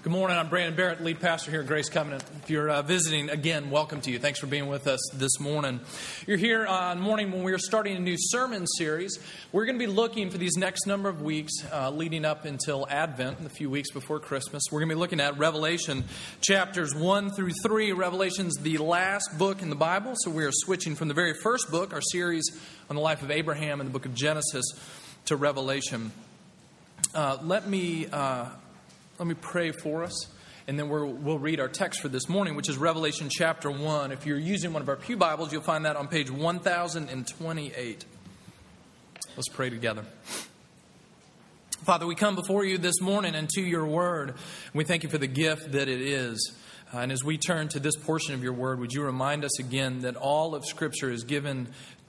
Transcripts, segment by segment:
Good morning. I'm Brandon Barrett, lead pastor here at Grace Covenant. If you're uh, visiting, again, welcome to you. Thanks for being with us this morning. You're here on morning when we are starting a new sermon series. We're going to be looking for these next number of weeks, uh, leading up until Advent, the few weeks before Christmas. We're going to be looking at Revelation chapters 1 through 3. Revelation's the last book in the Bible, so we are switching from the very first book, our series on the life of Abraham in the book of Genesis, to Revelation. Uh, let me uh, let me pray for us, and then we will read our text for this morning, which is Revelation chapter 1. If you're using one of our Pew Bibles, you'll find that on page 1028. Let's pray together. Father, we come before you this morning and to your word. We thank you for the gift that it is. Uh, and as we turn to this portion of your word, would you remind us again that all of Scripture is given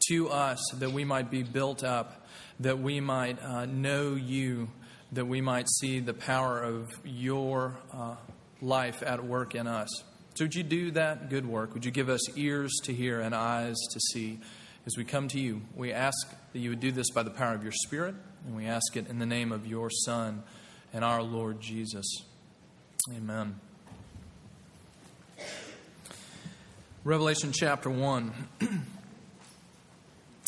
to us that we might be built up, that we might uh, know you that we might see the power of your uh, life at work in us. So, would you do that good work? Would you give us ears to hear and eyes to see as we come to you? We ask that you would do this by the power of your Spirit, and we ask it in the name of your Son and our Lord Jesus. Amen. Revelation chapter 1.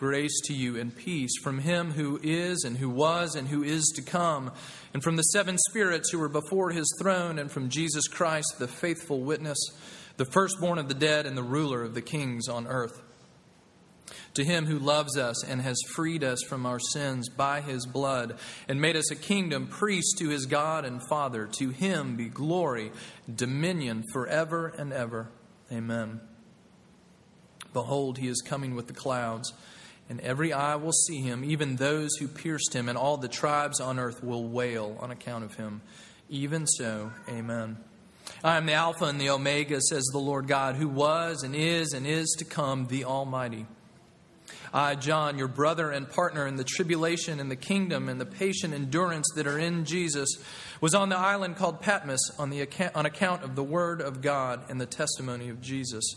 Grace to you and peace from him who is, and who was, and who is to come, and from the seven spirits who were before his throne, and from Jesus Christ, the faithful witness, the firstborn of the dead, and the ruler of the kings on earth. To him who loves us and has freed us from our sins by his blood, and made us a kingdom, priest to his God and Father, to him be glory, dominion forever and ever. Amen. Behold, he is coming with the clouds and every eye will see him, even those who pierced him, and all the tribes on earth will wail on account of him. Even so, amen. I am the Alpha and the Omega, says the Lord God, who was and is and is to come, the Almighty. I, John, your brother and partner in the tribulation and the kingdom and the patient endurance that are in Jesus, was on the island called Patmos on, the account, on account of the word of God and the testimony of Jesus.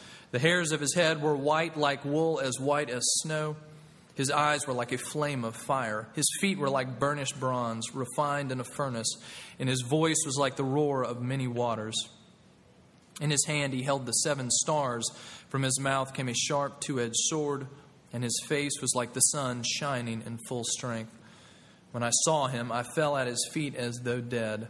The hairs of his head were white like wool, as white as snow. His eyes were like a flame of fire. His feet were like burnished bronze, refined in a furnace, and his voice was like the roar of many waters. In his hand he held the seven stars. From his mouth came a sharp two edged sword, and his face was like the sun shining in full strength. When I saw him, I fell at his feet as though dead.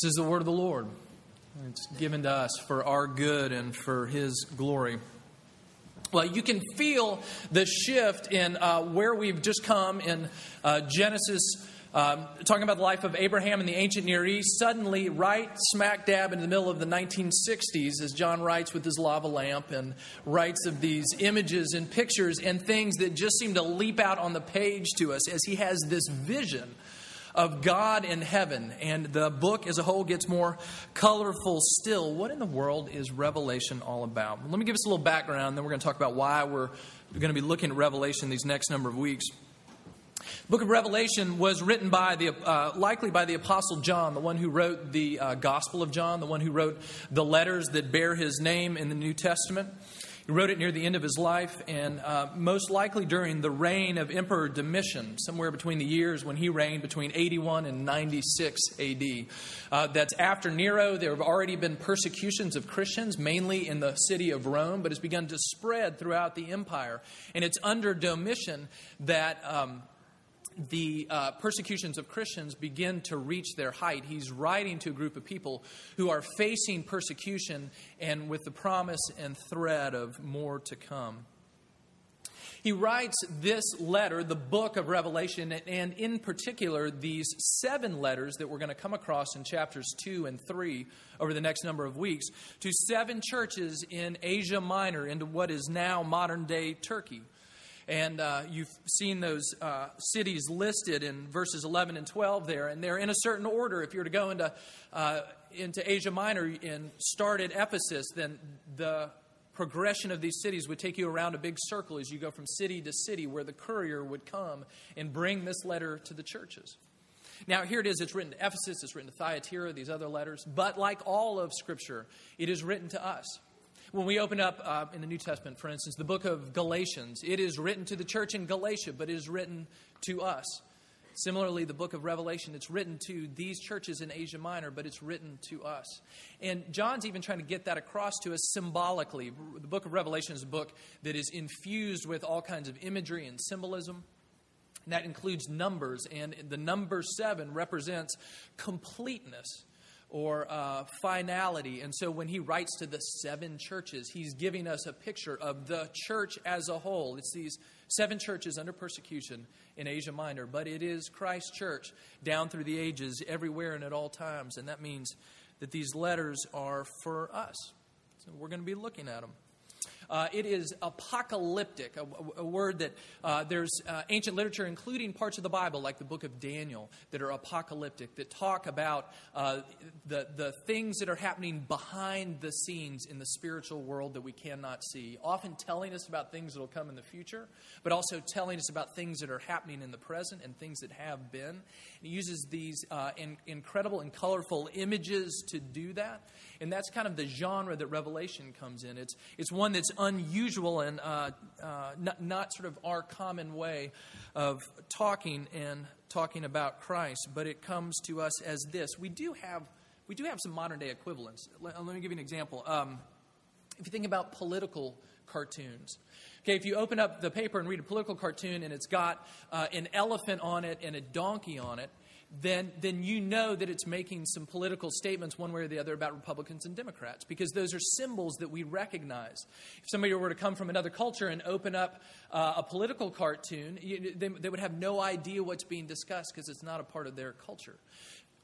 This is the word of the Lord. It's given to us for our good and for His glory. Well, you can feel the shift in uh, where we've just come in uh, Genesis, um, talking about the life of Abraham in the ancient Near East. Suddenly, right smack dab in the middle of the 1960s, as John writes with his lava lamp and writes of these images and pictures and things that just seem to leap out on the page to us as he has this vision of God in heaven. And the book as a whole gets more colorful still. What in the world is Revelation all about? Let me give us a little background, then we're going to talk about why we're going to be looking at Revelation these next number of weeks. book of Revelation was written by the, uh, likely by the Apostle John, the one who wrote the uh, Gospel of John, the one who wrote the letters that bear his name in the New Testament. He wrote it near the end of his life, and uh, most likely during the reign of Emperor Domitian, somewhere between the years when he reigned between 81 and 96 AD. Uh, that's after Nero. There have already been persecutions of Christians, mainly in the city of Rome, but it's begun to spread throughout the empire. And it's under Domitian that. Um, the uh, persecutions of Christians begin to reach their height. He's writing to a group of people who are facing persecution and with the promise and threat of more to come. He writes this letter, the book of Revelation, and in particular, these seven letters that we're going to come across in chapters 2 and 3 over the next number of weeks, to seven churches in Asia Minor, into what is now modern day Turkey. And uh, you've seen those uh, cities listed in verses 11 and 12 there, and they're in a certain order. If you were to go into, uh, into Asia Minor and start at Ephesus, then the progression of these cities would take you around a big circle as you go from city to city, where the courier would come and bring this letter to the churches. Now, here it is. It's written to Ephesus, it's written to Thyatira, these other letters. But like all of Scripture, it is written to us. When we open up uh, in the New Testament, for instance, the book of Galatians, it is written to the church in Galatia, but it is written to us. Similarly, the book of Revelation, it's written to these churches in Asia Minor, but it's written to us. And John's even trying to get that across to us symbolically. The book of Revelation is a book that is infused with all kinds of imagery and symbolism. And that includes numbers, and the number seven represents completeness or uh, finality. And so when he writes to the seven churches, he's giving us a picture of the church as a whole. It's these seven churches under persecution in Asia Minor, but it is Christ's church down through the ages, everywhere and at all times. And that means that these letters are for us. So we're going to be looking at them. Uh, it is apocalyptic, a, a word that uh, there's uh, ancient literature, including parts of the Bible, like the book of Daniel, that are apocalyptic, that talk about uh, the, the things that are happening behind the scenes in the spiritual world that we cannot see. Often telling us about things that will come in the future, but also telling us about things that are happening in the present and things that have been. It uses these uh, in, incredible and colorful images to do that. And that's kind of the genre that Revelation comes in. It's, it's one that's unusual and uh, uh, not, not sort of our common way of talking and talking about Christ, but it comes to us as this. We do have, we do have some modern day equivalents. Let, let me give you an example. Um, if you think about political cartoons, Okay, if you open up the paper and read a political cartoon and it's got uh, an elephant on it and a donkey on it, then, then you know that it's making some political statements one way or the other about Republicans and Democrats because those are symbols that we recognize. If somebody were to come from another culture and open up uh, a political cartoon, you, they, they would have no idea what's being discussed because it's not a part of their culture.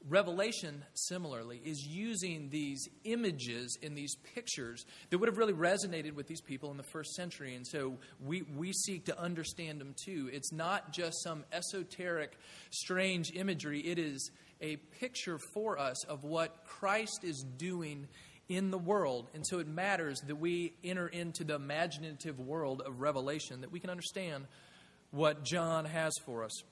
Revelation, similarly, is using these images and these pictures that would have really resonated with these people in the first century. And so we, we seek to understand them too. It's not just some esoteric, strange imagery, it is a picture for us of what Christ is doing in the world. And so it matters that we enter into the imaginative world of Revelation, that we can understand what John has for us.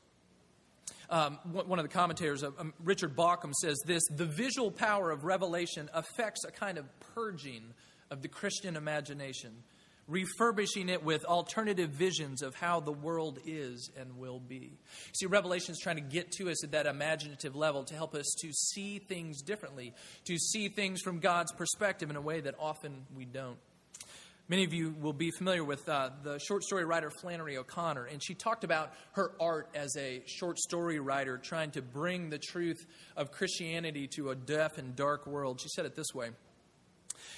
Um, one of the commentators, um, Richard Bauckham, says this The visual power of Revelation affects a kind of purging of the Christian imagination, refurbishing it with alternative visions of how the world is and will be. See, Revelation is trying to get to us at that imaginative level to help us to see things differently, to see things from God's perspective in a way that often we don't. Many of you will be familiar with uh, the short story writer Flannery O'Connor, and she talked about her art as a short story writer trying to bring the truth of Christianity to a deaf and dark world. She said it this way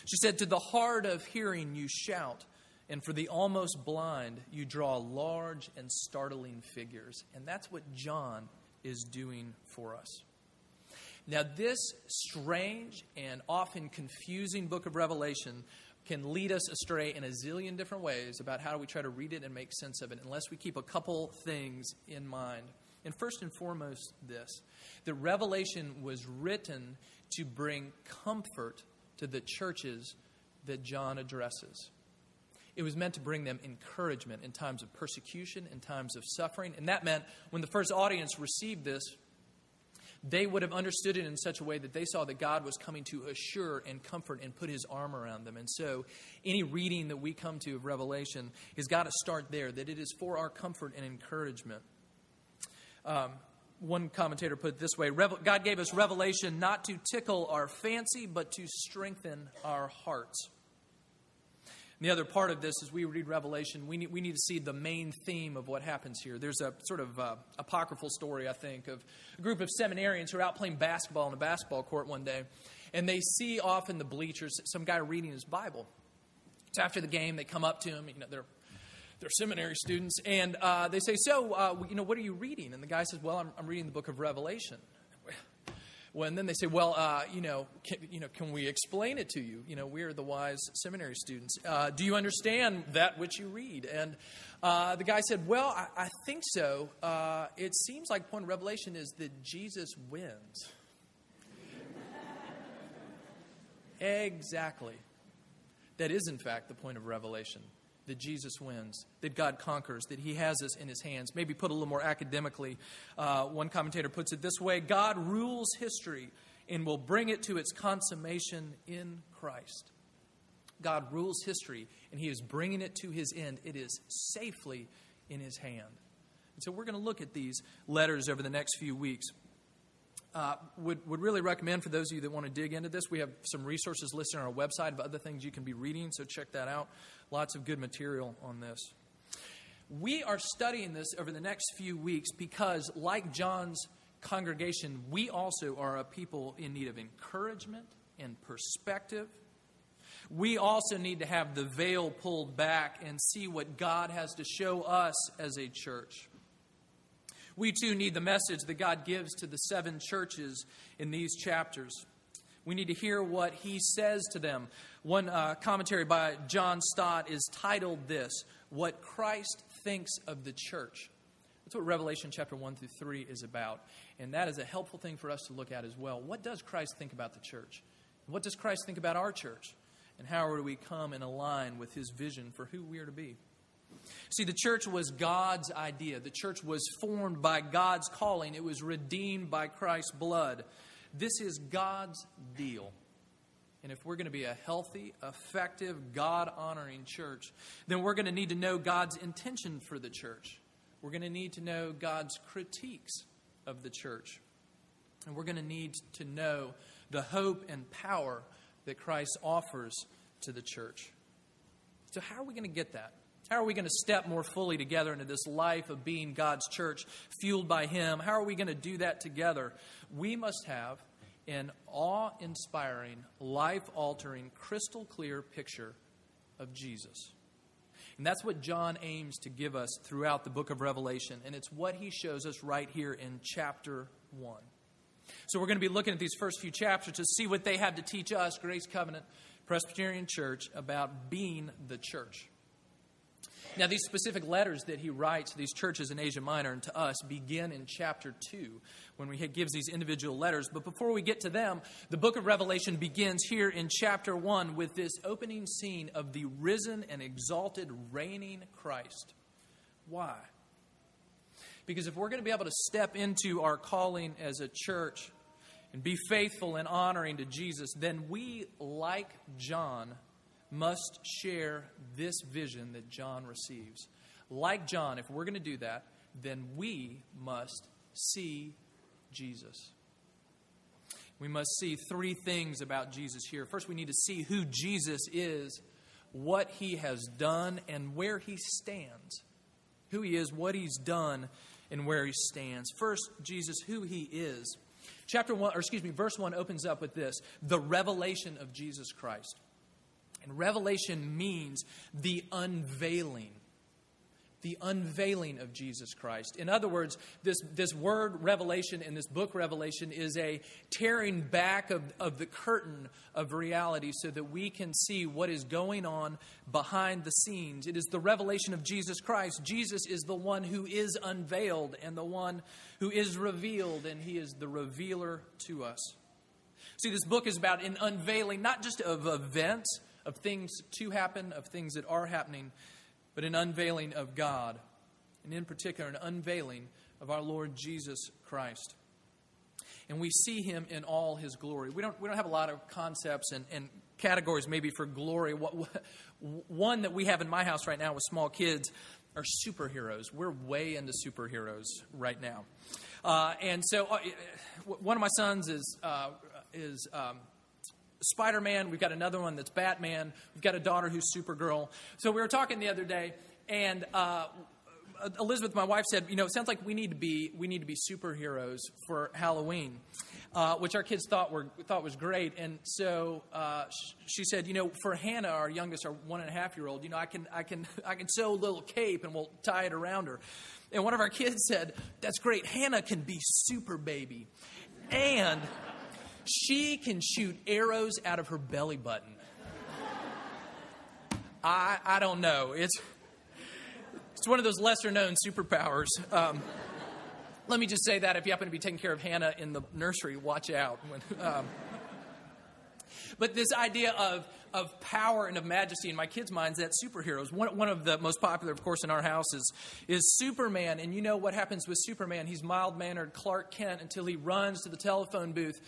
She said, To the hard of hearing you shout, and for the almost blind you draw large and startling figures. And that's what John is doing for us. Now, this strange and often confusing book of Revelation can lead us astray in a zillion different ways about how we try to read it and make sense of it unless we keep a couple things in mind. And first and foremost, this the Revelation was written to bring comfort to the churches that John addresses. It was meant to bring them encouragement in times of persecution, in times of suffering. And that meant when the first audience received this, they would have understood it in such a way that they saw that God was coming to assure and comfort and put his arm around them. And so, any reading that we come to of Revelation has got to start there, that it is for our comfort and encouragement. Um, one commentator put it this way God gave us revelation not to tickle our fancy, but to strengthen our hearts. And the other part of this, is we read Revelation, we need, we need to see the main theme of what happens here. There's a sort of uh, apocryphal story, I think, of a group of seminarians who are out playing basketball in a basketball court one day, and they see off in the bleachers some guy reading his Bible. So after the game, they come up to him. You know, they're they're seminary students, and uh, they say, "So, uh, you know, what are you reading?" And the guy says, "Well, I'm, I'm reading the book of Revelation." Well, and then they say, well, uh, you, know, can, you know, can we explain it to you? You know, we are the wise seminary students. Uh, do you understand that which you read? And uh, the guy said, well, I, I think so. Uh, it seems like point of revelation is that Jesus wins. exactly. That is, in fact, the point of revelation that Jesus wins, that God conquers, that He has us in His hands. Maybe put a little more academically, uh, one commentator puts it this way God rules history and will bring it to its consummation in Christ. God rules history and He is bringing it to His end. It is safely in His hand. And so we're going to look at these letters over the next few weeks. Uh, would, would really recommend for those of you that want to dig into this, we have some resources listed on our website of other things you can be reading, so check that out. Lots of good material on this. We are studying this over the next few weeks because, like John's congregation, we also are a people in need of encouragement and perspective. We also need to have the veil pulled back and see what God has to show us as a church. We too need the message that God gives to the seven churches in these chapters. We need to hear what he says to them. One uh, commentary by John Stott is titled This What Christ Thinks of the Church. That's what Revelation chapter 1 through 3 is about. And that is a helpful thing for us to look at as well. What does Christ think about the church? What does Christ think about our church? And how do we come and align with his vision for who we are to be? See, the church was God's idea. The church was formed by God's calling, it was redeemed by Christ's blood. This is God's deal. And if we're going to be a healthy, effective, God honoring church, then we're going to need to know God's intention for the church. We're going to need to know God's critiques of the church. And we're going to need to know the hope and power that Christ offers to the church. So, how are we going to get that? How are we going to step more fully together into this life of being God's church, fueled by Him? How are we going to do that together? We must have an awe inspiring, life altering, crystal clear picture of Jesus. And that's what John aims to give us throughout the book of Revelation. And it's what he shows us right here in chapter 1. So we're going to be looking at these first few chapters to see what they have to teach us, Grace Covenant Presbyterian Church, about being the church. Now, these specific letters that he writes to these churches in Asia Minor and to us begin in chapter 2 when he gives these individual letters. But before we get to them, the book of Revelation begins here in chapter 1 with this opening scene of the risen and exalted reigning Christ. Why? Because if we're going to be able to step into our calling as a church and be faithful and honoring to Jesus, then we, like John, must share this vision that John receives. Like John, if we're going to do that, then we must see Jesus. We must see three things about Jesus here. First, we need to see who Jesus is, what he has done, and where he stands. Who he is, what he's done, and where he stands. First, Jesus, who he is. Chapter 1, or excuse me, verse 1 opens up with this the revelation of Jesus Christ. And revelation means the unveiling. The unveiling of Jesus Christ. In other words, this, this word revelation in this book Revelation is a tearing back of, of the curtain of reality so that we can see what is going on behind the scenes. It is the revelation of Jesus Christ. Jesus is the one who is unveiled and the one who is revealed, and he is the revealer to us. See, this book is about an unveiling not just of events of things to happen, of things that are happening, but an unveiling of God, and in particular, an unveiling of our Lord Jesus Christ. And we see him in all his glory. We don't, we don't have a lot of concepts and, and categories maybe for glory. What, what, one that we have in my house right now with small kids are superheroes. We're way into superheroes right now. Uh, and so uh, one of my sons is, uh, is um, Spider Man. We've got another one that's Batman. We've got a daughter who's Supergirl. So we were talking the other day, and uh, Elizabeth, my wife, said, "You know, it sounds like we need to be we need to be superheroes for Halloween," uh, which our kids thought were thought was great. And so uh, she said, "You know, for Hannah, our youngest, our one and a half year old, you know, I can I can I can sew a little cape and we'll tie it around her." And one of our kids said, "That's great. Hannah can be super baby, and." She can shoot arrows out of her belly button. I, I don't know. It's, it's one of those lesser known superpowers. Um, let me just say that if you happen to be taking care of Hannah in the nursery, watch out. When, um, but this idea of, of power and of majesty in my kids' minds, that superheroes. One, one of the most popular, of course, in our house is, is Superman. And you know what happens with Superman? He's mild mannered Clark Kent until he runs to the telephone booth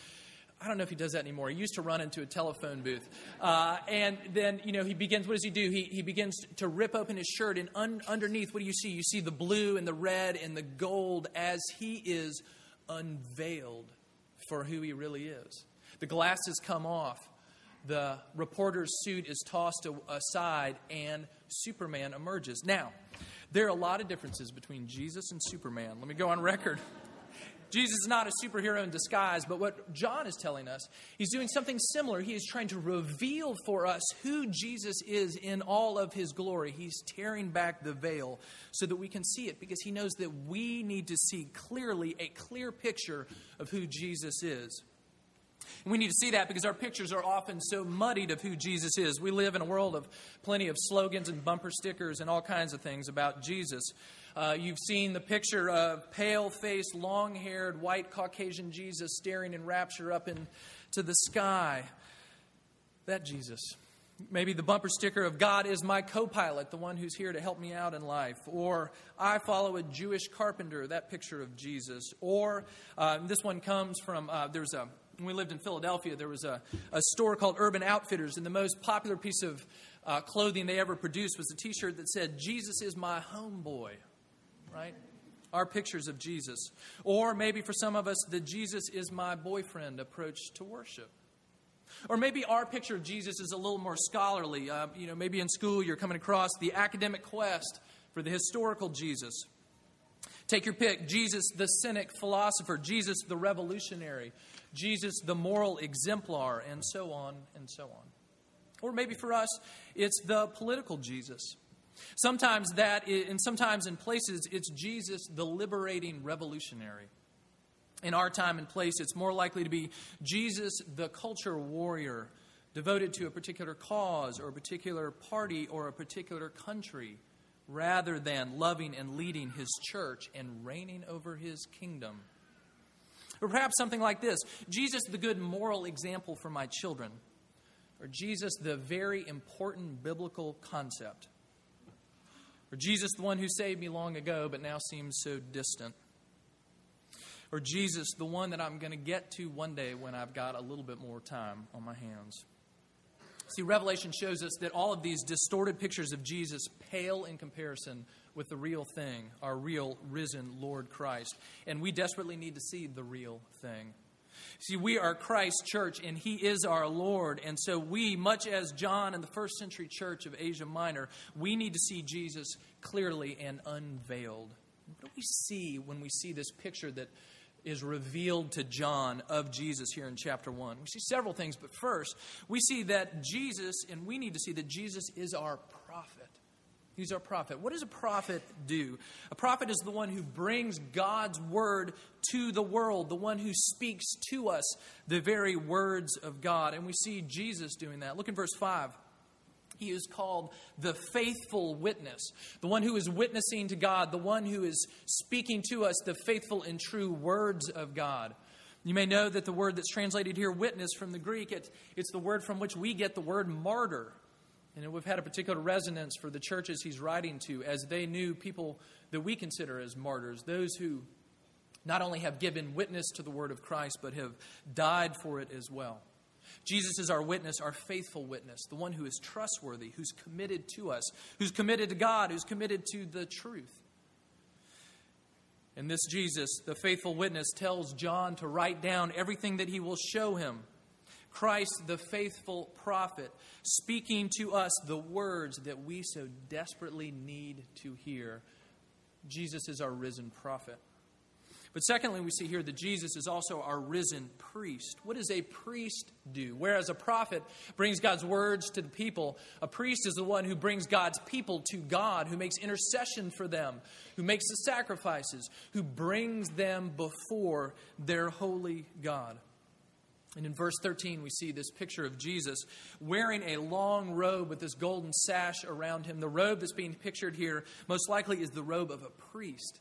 I don't know if he does that anymore. He used to run into a telephone booth. Uh, and then, you know, he begins, what does he do? He, he begins to rip open his shirt, and un, underneath, what do you see? You see the blue and the red and the gold as he is unveiled for who he really is. The glasses come off, the reporter's suit is tossed aside, and Superman emerges. Now, there are a lot of differences between Jesus and Superman. Let me go on record. Jesus is not a superhero in disguise, but what John is telling us, he's doing something similar. He is trying to reveal for us who Jesus is in all of his glory. He's tearing back the veil so that we can see it because he knows that we need to see clearly a clear picture of who Jesus is. And we need to see that because our pictures are often so muddied of who Jesus is. We live in a world of plenty of slogans and bumper stickers and all kinds of things about Jesus. Uh, you've seen the picture of pale faced, long haired, white Caucasian Jesus staring in rapture up into the sky. That Jesus. Maybe the bumper sticker of God is my co pilot, the one who's here to help me out in life. Or I follow a Jewish carpenter, that picture of Jesus. Or uh, this one comes from, uh, there's a, when we lived in Philadelphia, there was a, a store called Urban Outfitters, and the most popular piece of uh, clothing they ever produced was a t shirt that said, Jesus is my homeboy right? Our pictures of Jesus. Or maybe for some of us, the Jesus is my boyfriend approach to worship. Or maybe our picture of Jesus is a little more scholarly. Uh, you know, maybe in school you're coming across the academic quest for the historical Jesus. Take your pick Jesus, the cynic philosopher, Jesus, the revolutionary, Jesus, the moral exemplar, and so on and so on. Or maybe for us, it's the political Jesus. Sometimes that, and sometimes in places, it's Jesus, the liberating revolutionary. In our time and place, it's more likely to be Jesus, the culture warrior, devoted to a particular cause or a particular party or a particular country, rather than loving and leading his church and reigning over his kingdom. Or perhaps something like this Jesus, the good moral example for my children. Or Jesus, the very important biblical concept. Or Jesus, the one who saved me long ago but now seems so distant. Or Jesus, the one that I'm going to get to one day when I've got a little bit more time on my hands. See, Revelation shows us that all of these distorted pictures of Jesus pale in comparison with the real thing, our real risen Lord Christ. And we desperately need to see the real thing. See, we are Christ's church and he is our Lord. And so we, much as John and the first century church of Asia Minor, we need to see Jesus clearly and unveiled. What do we see when we see this picture that is revealed to John of Jesus here in chapter 1? We see several things, but first, we see that Jesus, and we need to see that Jesus is our prophet. He's our prophet. What does a prophet do? A prophet is the one who brings God's word to the world, the one who speaks to us the very words of God. And we see Jesus doing that. Look in verse 5. He is called the faithful witness, the one who is witnessing to God, the one who is speaking to us the faithful and true words of God. You may know that the word that's translated here, witness, from the Greek, it, it's the word from which we get the word martyr. And we've had a particular resonance for the churches he's writing to as they knew people that we consider as martyrs, those who not only have given witness to the word of Christ, but have died for it as well. Jesus is our witness, our faithful witness, the one who is trustworthy, who's committed to us, who's committed to God, who's committed to the truth. And this Jesus, the faithful witness, tells John to write down everything that he will show him. Christ, the faithful prophet, speaking to us the words that we so desperately need to hear. Jesus is our risen prophet. But secondly, we see here that Jesus is also our risen priest. What does a priest do? Whereas a prophet brings God's words to the people, a priest is the one who brings God's people to God, who makes intercession for them, who makes the sacrifices, who brings them before their holy God. And in verse 13, we see this picture of Jesus wearing a long robe with this golden sash around him. The robe that's being pictured here most likely is the robe of a priest.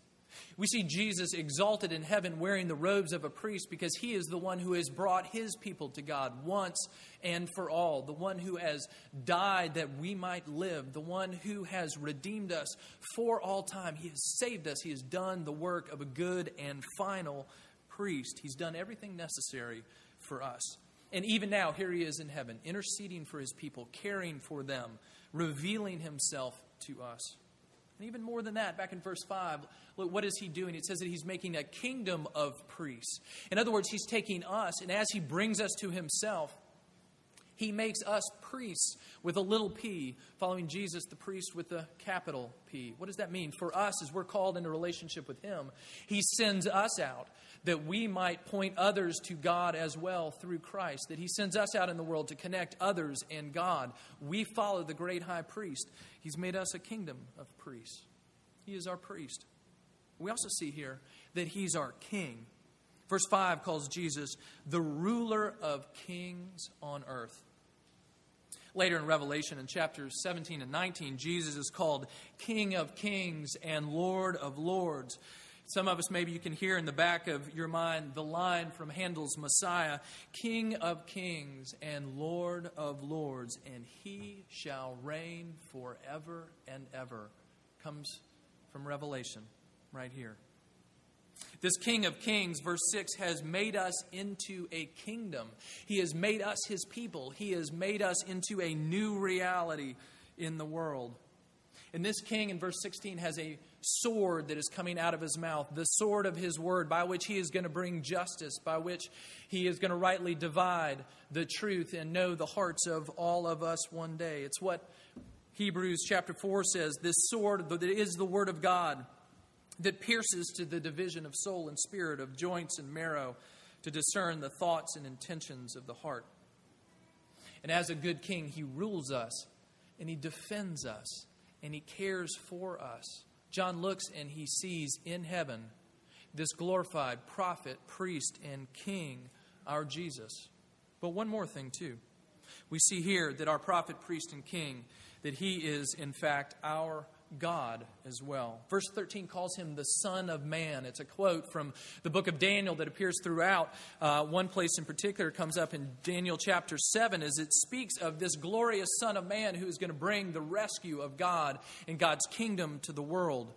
We see Jesus exalted in heaven wearing the robes of a priest because he is the one who has brought his people to God once and for all, the one who has died that we might live, the one who has redeemed us for all time. He has saved us, he has done the work of a good and final priest. He's done everything necessary for us. And even now, here he is in heaven, interceding for his people, caring for them, revealing himself to us. And even more than that, back in verse 5, look, what is he doing? It says that he's making a kingdom of priests. In other words, he's taking us, and as he brings us to himself, he makes us priests with a little p, following Jesus, the priest with the capital P. What does that mean? For us, as we're called into relationship with him, he sends us out that we might point others to God as well through Christ, that he sends us out in the world to connect others and God. We follow the great high priest. He's made us a kingdom of priests. He is our priest. We also see here that he's our king. Verse 5 calls Jesus the ruler of kings on earth. Later in Revelation, in chapters 17 and 19, Jesus is called King of Kings and Lord of Lords. Some of us, maybe you can hear in the back of your mind the line from Handel's Messiah King of Kings and Lord of Lords, and he shall reign forever and ever. Comes from Revelation right here. This King of Kings, verse 6, has made us into a kingdom. He has made us his people. He has made us into a new reality in the world. And this king in verse 16 has a sword that is coming out of his mouth, the sword of his word, by which he is going to bring justice, by which he is going to rightly divide the truth and know the hearts of all of us one day. It's what Hebrews chapter 4 says this sword that is the word of God that pierces to the division of soul and spirit, of joints and marrow, to discern the thoughts and intentions of the heart. And as a good king, he rules us and he defends us and he cares for us. John looks and he sees in heaven this glorified prophet, priest, and king, our Jesus. But one more thing, too. We see here that our prophet, priest, and king, that he is, in fact, our God as well. Verse 13 calls him the Son of Man. It's a quote from the book of Daniel that appears throughout. Uh, one place in particular comes up in Daniel chapter 7 as it speaks of this glorious Son of Man who is going to bring the rescue of God and God's kingdom to the world.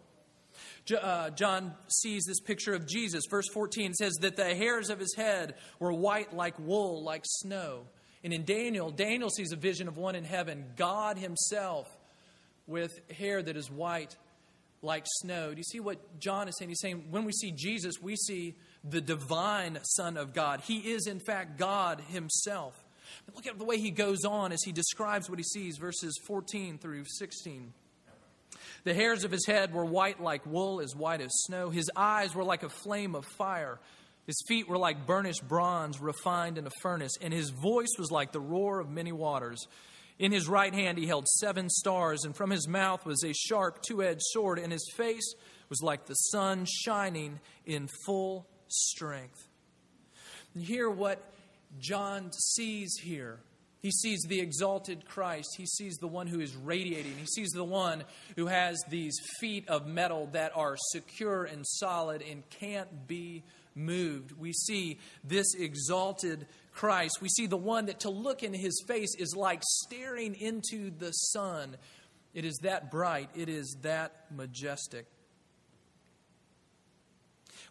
Uh, John sees this picture of Jesus. Verse 14 says that the hairs of his head were white like wool, like snow. And in Daniel, Daniel sees a vision of one in heaven, God Himself with hair that is white like snow. Do you see what John is saying? He's saying when we see Jesus, we see the divine Son of God. He is, in fact, God Himself. But look at the way he goes on as he describes what he sees, verses 14 through 16. The hairs of his head were white like wool, as white as snow. His eyes were like a flame of fire. His feet were like burnished bronze refined in a furnace, and his voice was like the roar of many waters. In his right hand he held seven stars, and from his mouth was a sharp two edged sword, and his face was like the sun shining in full strength. And hear what John sees here. He sees the exalted Christ. He sees the one who is radiating. He sees the one who has these feet of metal that are secure and solid and can't be moved. We see this exalted Christ. We see the one that to look in his face is like staring into the sun. It is that bright, it is that majestic.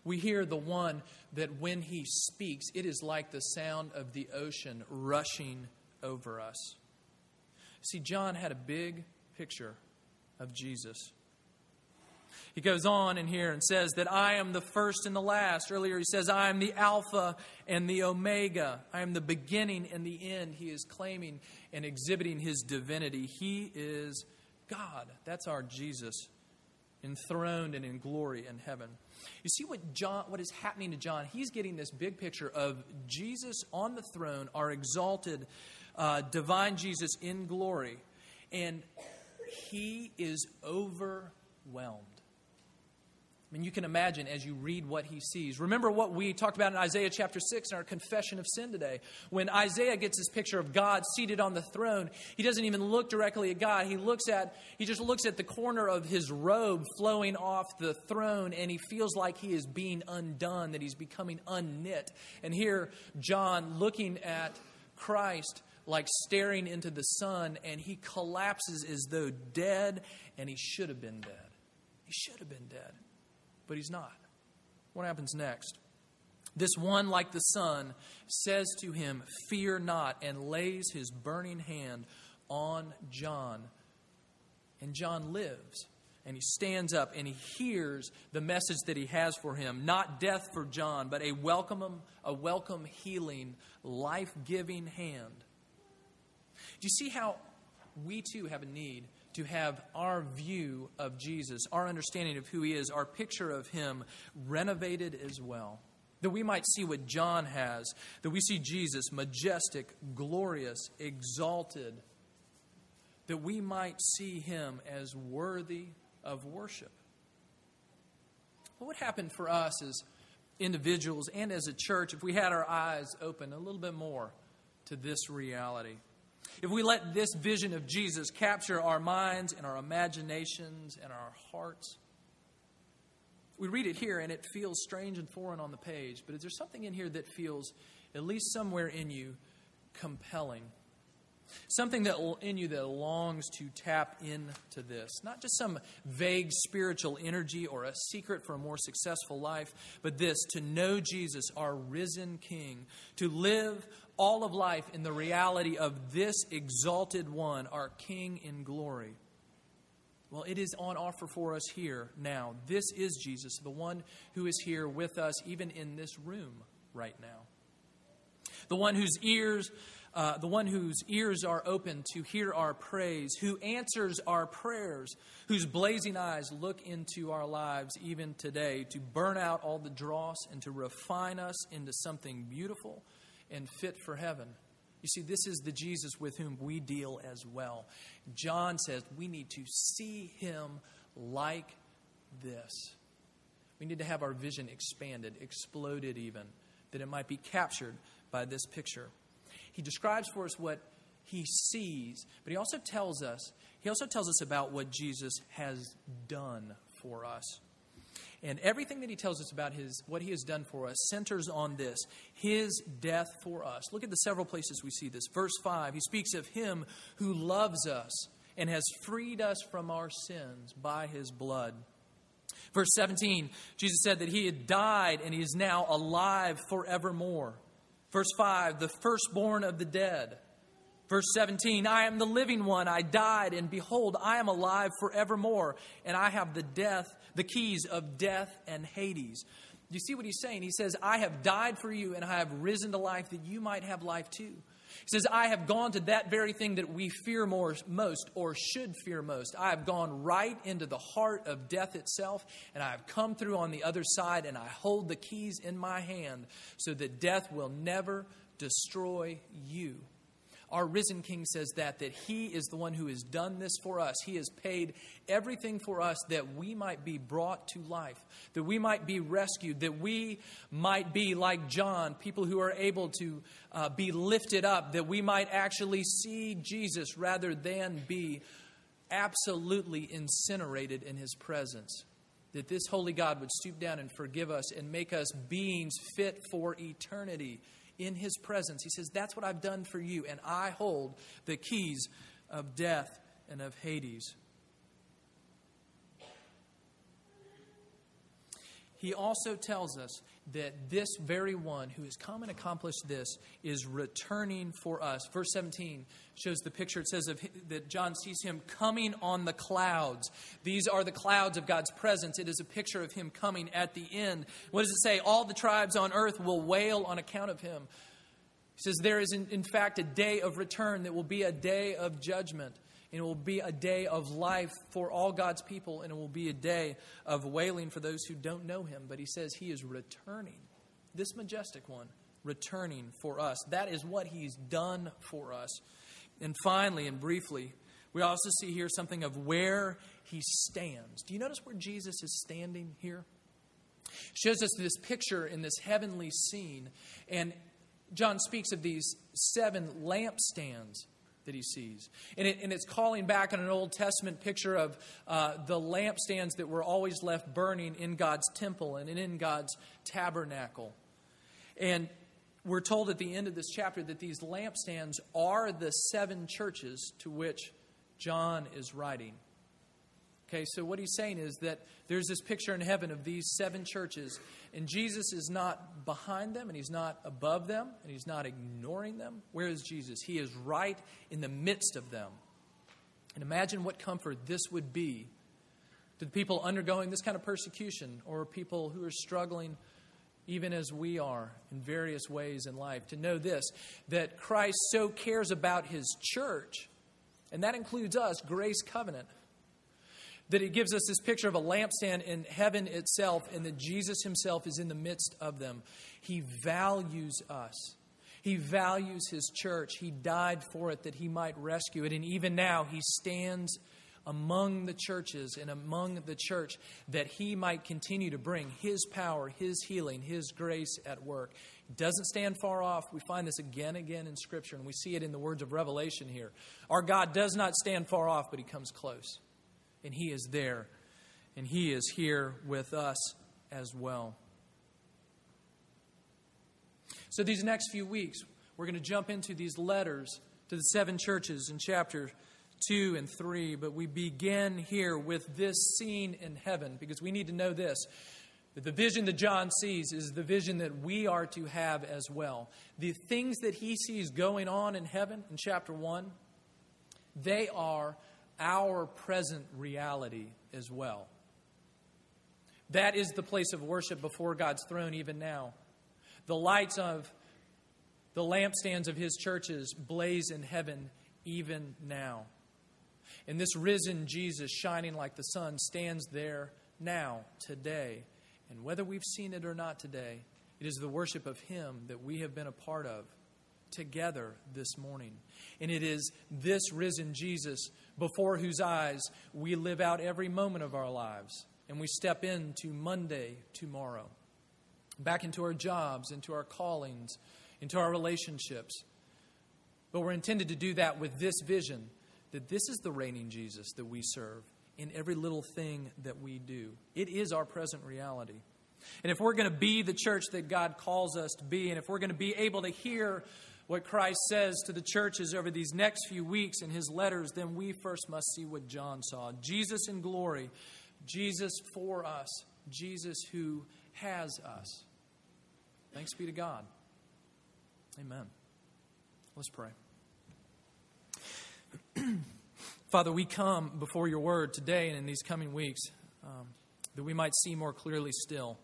We hear the one that when he speaks, it is like the sound of the ocean rushing over us. See, John had a big picture of Jesus. He goes on in here and says that I am the first and the last. Earlier he says, I am the Alpha and the Omega. I am the beginning and the end. He is claiming and exhibiting his divinity. He is God. That's our Jesus, enthroned and in glory in heaven. You see what John what is happening to John? He's getting this big picture of Jesus on the throne, our exalted uh, divine Jesus in glory. And he is overwhelmed. I mean, you can imagine as you read what he sees. Remember what we talked about in Isaiah chapter 6 in our confession of sin today. When Isaiah gets this picture of God seated on the throne, he doesn't even look directly at God. He looks at he just looks at the corner of his robe flowing off the throne and he feels like he is being undone, that he's becoming unknit. And here John looking at Christ like staring into the sun and he collapses as though dead and he should have been dead. He should have been dead but he's not. What happens next? This one, like the sun, says to him, Fear not, and lays his burning hand on John. And John lives. And he stands up and he hears the message that he has for him. Not death for John, but a welcome, a welcome healing, life giving hand. Do you see how we too have a need to have our view of Jesus, our understanding of who he is, our picture of him renovated as well. That we might see what John has, that we see Jesus majestic, glorious, exalted, that we might see him as worthy of worship. What would happen for us as individuals and as a church if we had our eyes open a little bit more to this reality? If we let this vision of Jesus capture our minds and our imaginations and our hearts, we read it here and it feels strange and foreign on the page, but is there something in here that feels, at least somewhere in you, compelling? Something that in you that longs to tap into this. Not just some vague spiritual energy or a secret for a more successful life, but this to know Jesus, our risen King, to live all of life in the reality of this exalted one, our King in glory. Well, it is on offer for us here now. This is Jesus, the one who is here with us, even in this room right now. The one whose ears, uh, the one whose ears are open to hear our praise, who answers our prayers, whose blazing eyes look into our lives even today to burn out all the dross and to refine us into something beautiful and fit for heaven. You see, this is the Jesus with whom we deal as well. John says we need to see him like this. We need to have our vision expanded, exploded even, that it might be captured by this picture. He describes for us what he sees, but he also tells us, he also tells us about what Jesus has done for us. And everything that he tells us about his, what he has done for us centers on this his death for us. Look at the several places we see this. Verse 5, he speaks of him who loves us and has freed us from our sins by his blood. Verse 17, Jesus said that he had died and he is now alive forevermore. Verse 5, the firstborn of the dead. Verse 17, I am the living one. I died, and behold, I am alive forevermore, and I have the death the keys of death and Hades. You see what he's saying? He says, I have died for you and I have risen to life that you might have life too. He says, I have gone to that very thing that we fear more, most or should fear most. I have gone right into the heart of death itself, and I have come through on the other side, and I hold the keys in my hand so that death will never destroy you. Our risen King says that, that He is the one who has done this for us. He has paid everything for us that we might be brought to life, that we might be rescued, that we might be like John, people who are able to uh, be lifted up, that we might actually see Jesus rather than be absolutely incinerated in His presence. that this holy God would stoop down and forgive us and make us beings fit for eternity in his presence. He says, That's what I've done for you, and I hold the keys of death and of Hades. He also tells us that this very one who has come and accomplished this is returning for us. Verse 17 shows the picture. It says of, that John sees him coming on the clouds. These are the clouds of God's presence. It is a picture of him coming at the end. What does it say? All the tribes on earth will wail on account of him. He says there is, in, in fact, a day of return that will be a day of judgment. And it will be a day of life for all God's people, and it will be a day of wailing for those who don't know him. But he says he is returning, this majestic one, returning for us. That is what he's done for us. And finally and briefly, we also see here something of where he stands. Do you notice where Jesus is standing here? Shows us this picture in this heavenly scene. And John speaks of these seven lampstands that he sees. And, it, and it's calling back on an Old Testament picture of uh, the lampstands that were always left burning in God's temple and in God's tabernacle. And we're told at the end of this chapter that these lampstands are the seven churches to which John is writing. Okay, so what he's saying is that there's this picture in heaven of these seven churches, and Jesus is not behind them, and he's not above them, and he's not ignoring them. Where is Jesus? He is right in the midst of them. And imagine what comfort this would be to the people undergoing this kind of persecution, or people who are struggling, even as we are, in various ways in life, to know this that Christ so cares about his church, and that includes us, Grace Covenant that it gives us this picture of a lampstand in heaven itself, and that Jesus himself is in the midst of them. He values us. He values his church. He died for it that he might rescue it. And even now, he stands among the churches and among the church that he might continue to bring his power, his healing, his grace at work. He doesn't stand far off. We find this again and again in Scripture, and we see it in the words of Revelation here. Our God does not stand far off, but he comes close and He is there, and He is here with us as well. So, these next few weeks, we're going to jump into these letters to the seven churches in chapter 2 and 3, but we begin here with this scene in heaven because we need to know this. The vision that John sees is the vision that we are to have as well. The things that he sees going on in heaven in chapter 1, they are our present reality as well. That is the place of worship before God's throne, even now. The lights of the lampstands of his churches blaze in heaven, even now. And this risen Jesus, shining like the sun, stands there now, today. And whether we've seen it or not today, it is the worship of him that we have been a part of together this morning. And it is this risen Jesus before whose eyes we live out every moment of our lives. And we step into Monday tomorrow, back into our jobs, into our callings, into our relationships. But we're intended to do that with this vision that this is the reigning Jesus that we serve in every little thing that we do. It is our present reality. And if we're going to be the church that God calls us to be, and if we're going to be able to hear what Christ says to the churches over these next few weeks in his letters, then we first must see what John saw Jesus in glory, Jesus for us, Jesus who has us. Thanks be to God. Amen. Let's pray. Father, we come before your word today and in these coming weeks um, that we might see more clearly still,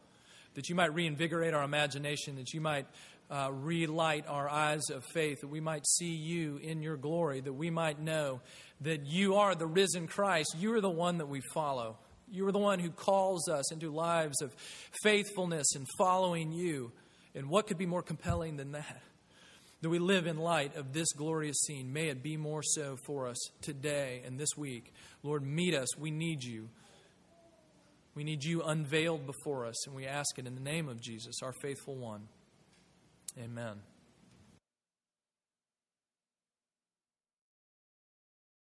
that you might reinvigorate our imagination, that you might uh, relight our eyes of faith, that we might see you in your glory, that we might know that you are the risen Christ. You are the one that we follow. You are the one who calls us into lives of faithfulness and following you. And what could be more compelling than that? That we live in light of this glorious scene. May it be more so for us today and this week. Lord, meet us. We need you. We need you unveiled before us, and we ask it in the name of Jesus, our faithful one. Amen.